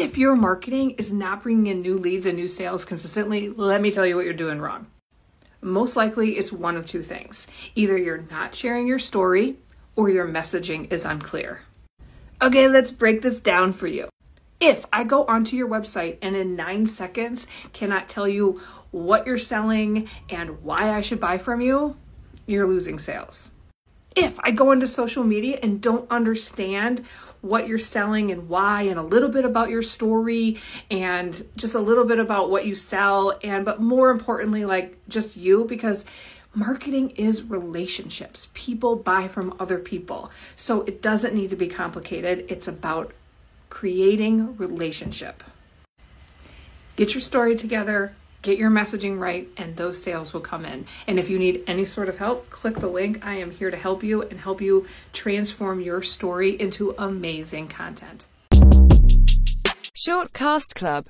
If your marketing is not bringing in new leads and new sales consistently, let me tell you what you're doing wrong. Most likely, it's one of two things either you're not sharing your story or your messaging is unclear. Okay, let's break this down for you. If I go onto your website and in nine seconds cannot tell you what you're selling and why I should buy from you, you're losing sales. If I go into social media and don't understand what you're selling and why and a little bit about your story and just a little bit about what you sell and but more importantly like just you because marketing is relationships. People buy from other people. So it doesn't need to be complicated. It's about creating relationship. Get your story together, get your messaging right, and those sales will come in. And if you need any sort of help, click the link. I am here to help you and help you transform your story into amazing content. Shortcast Club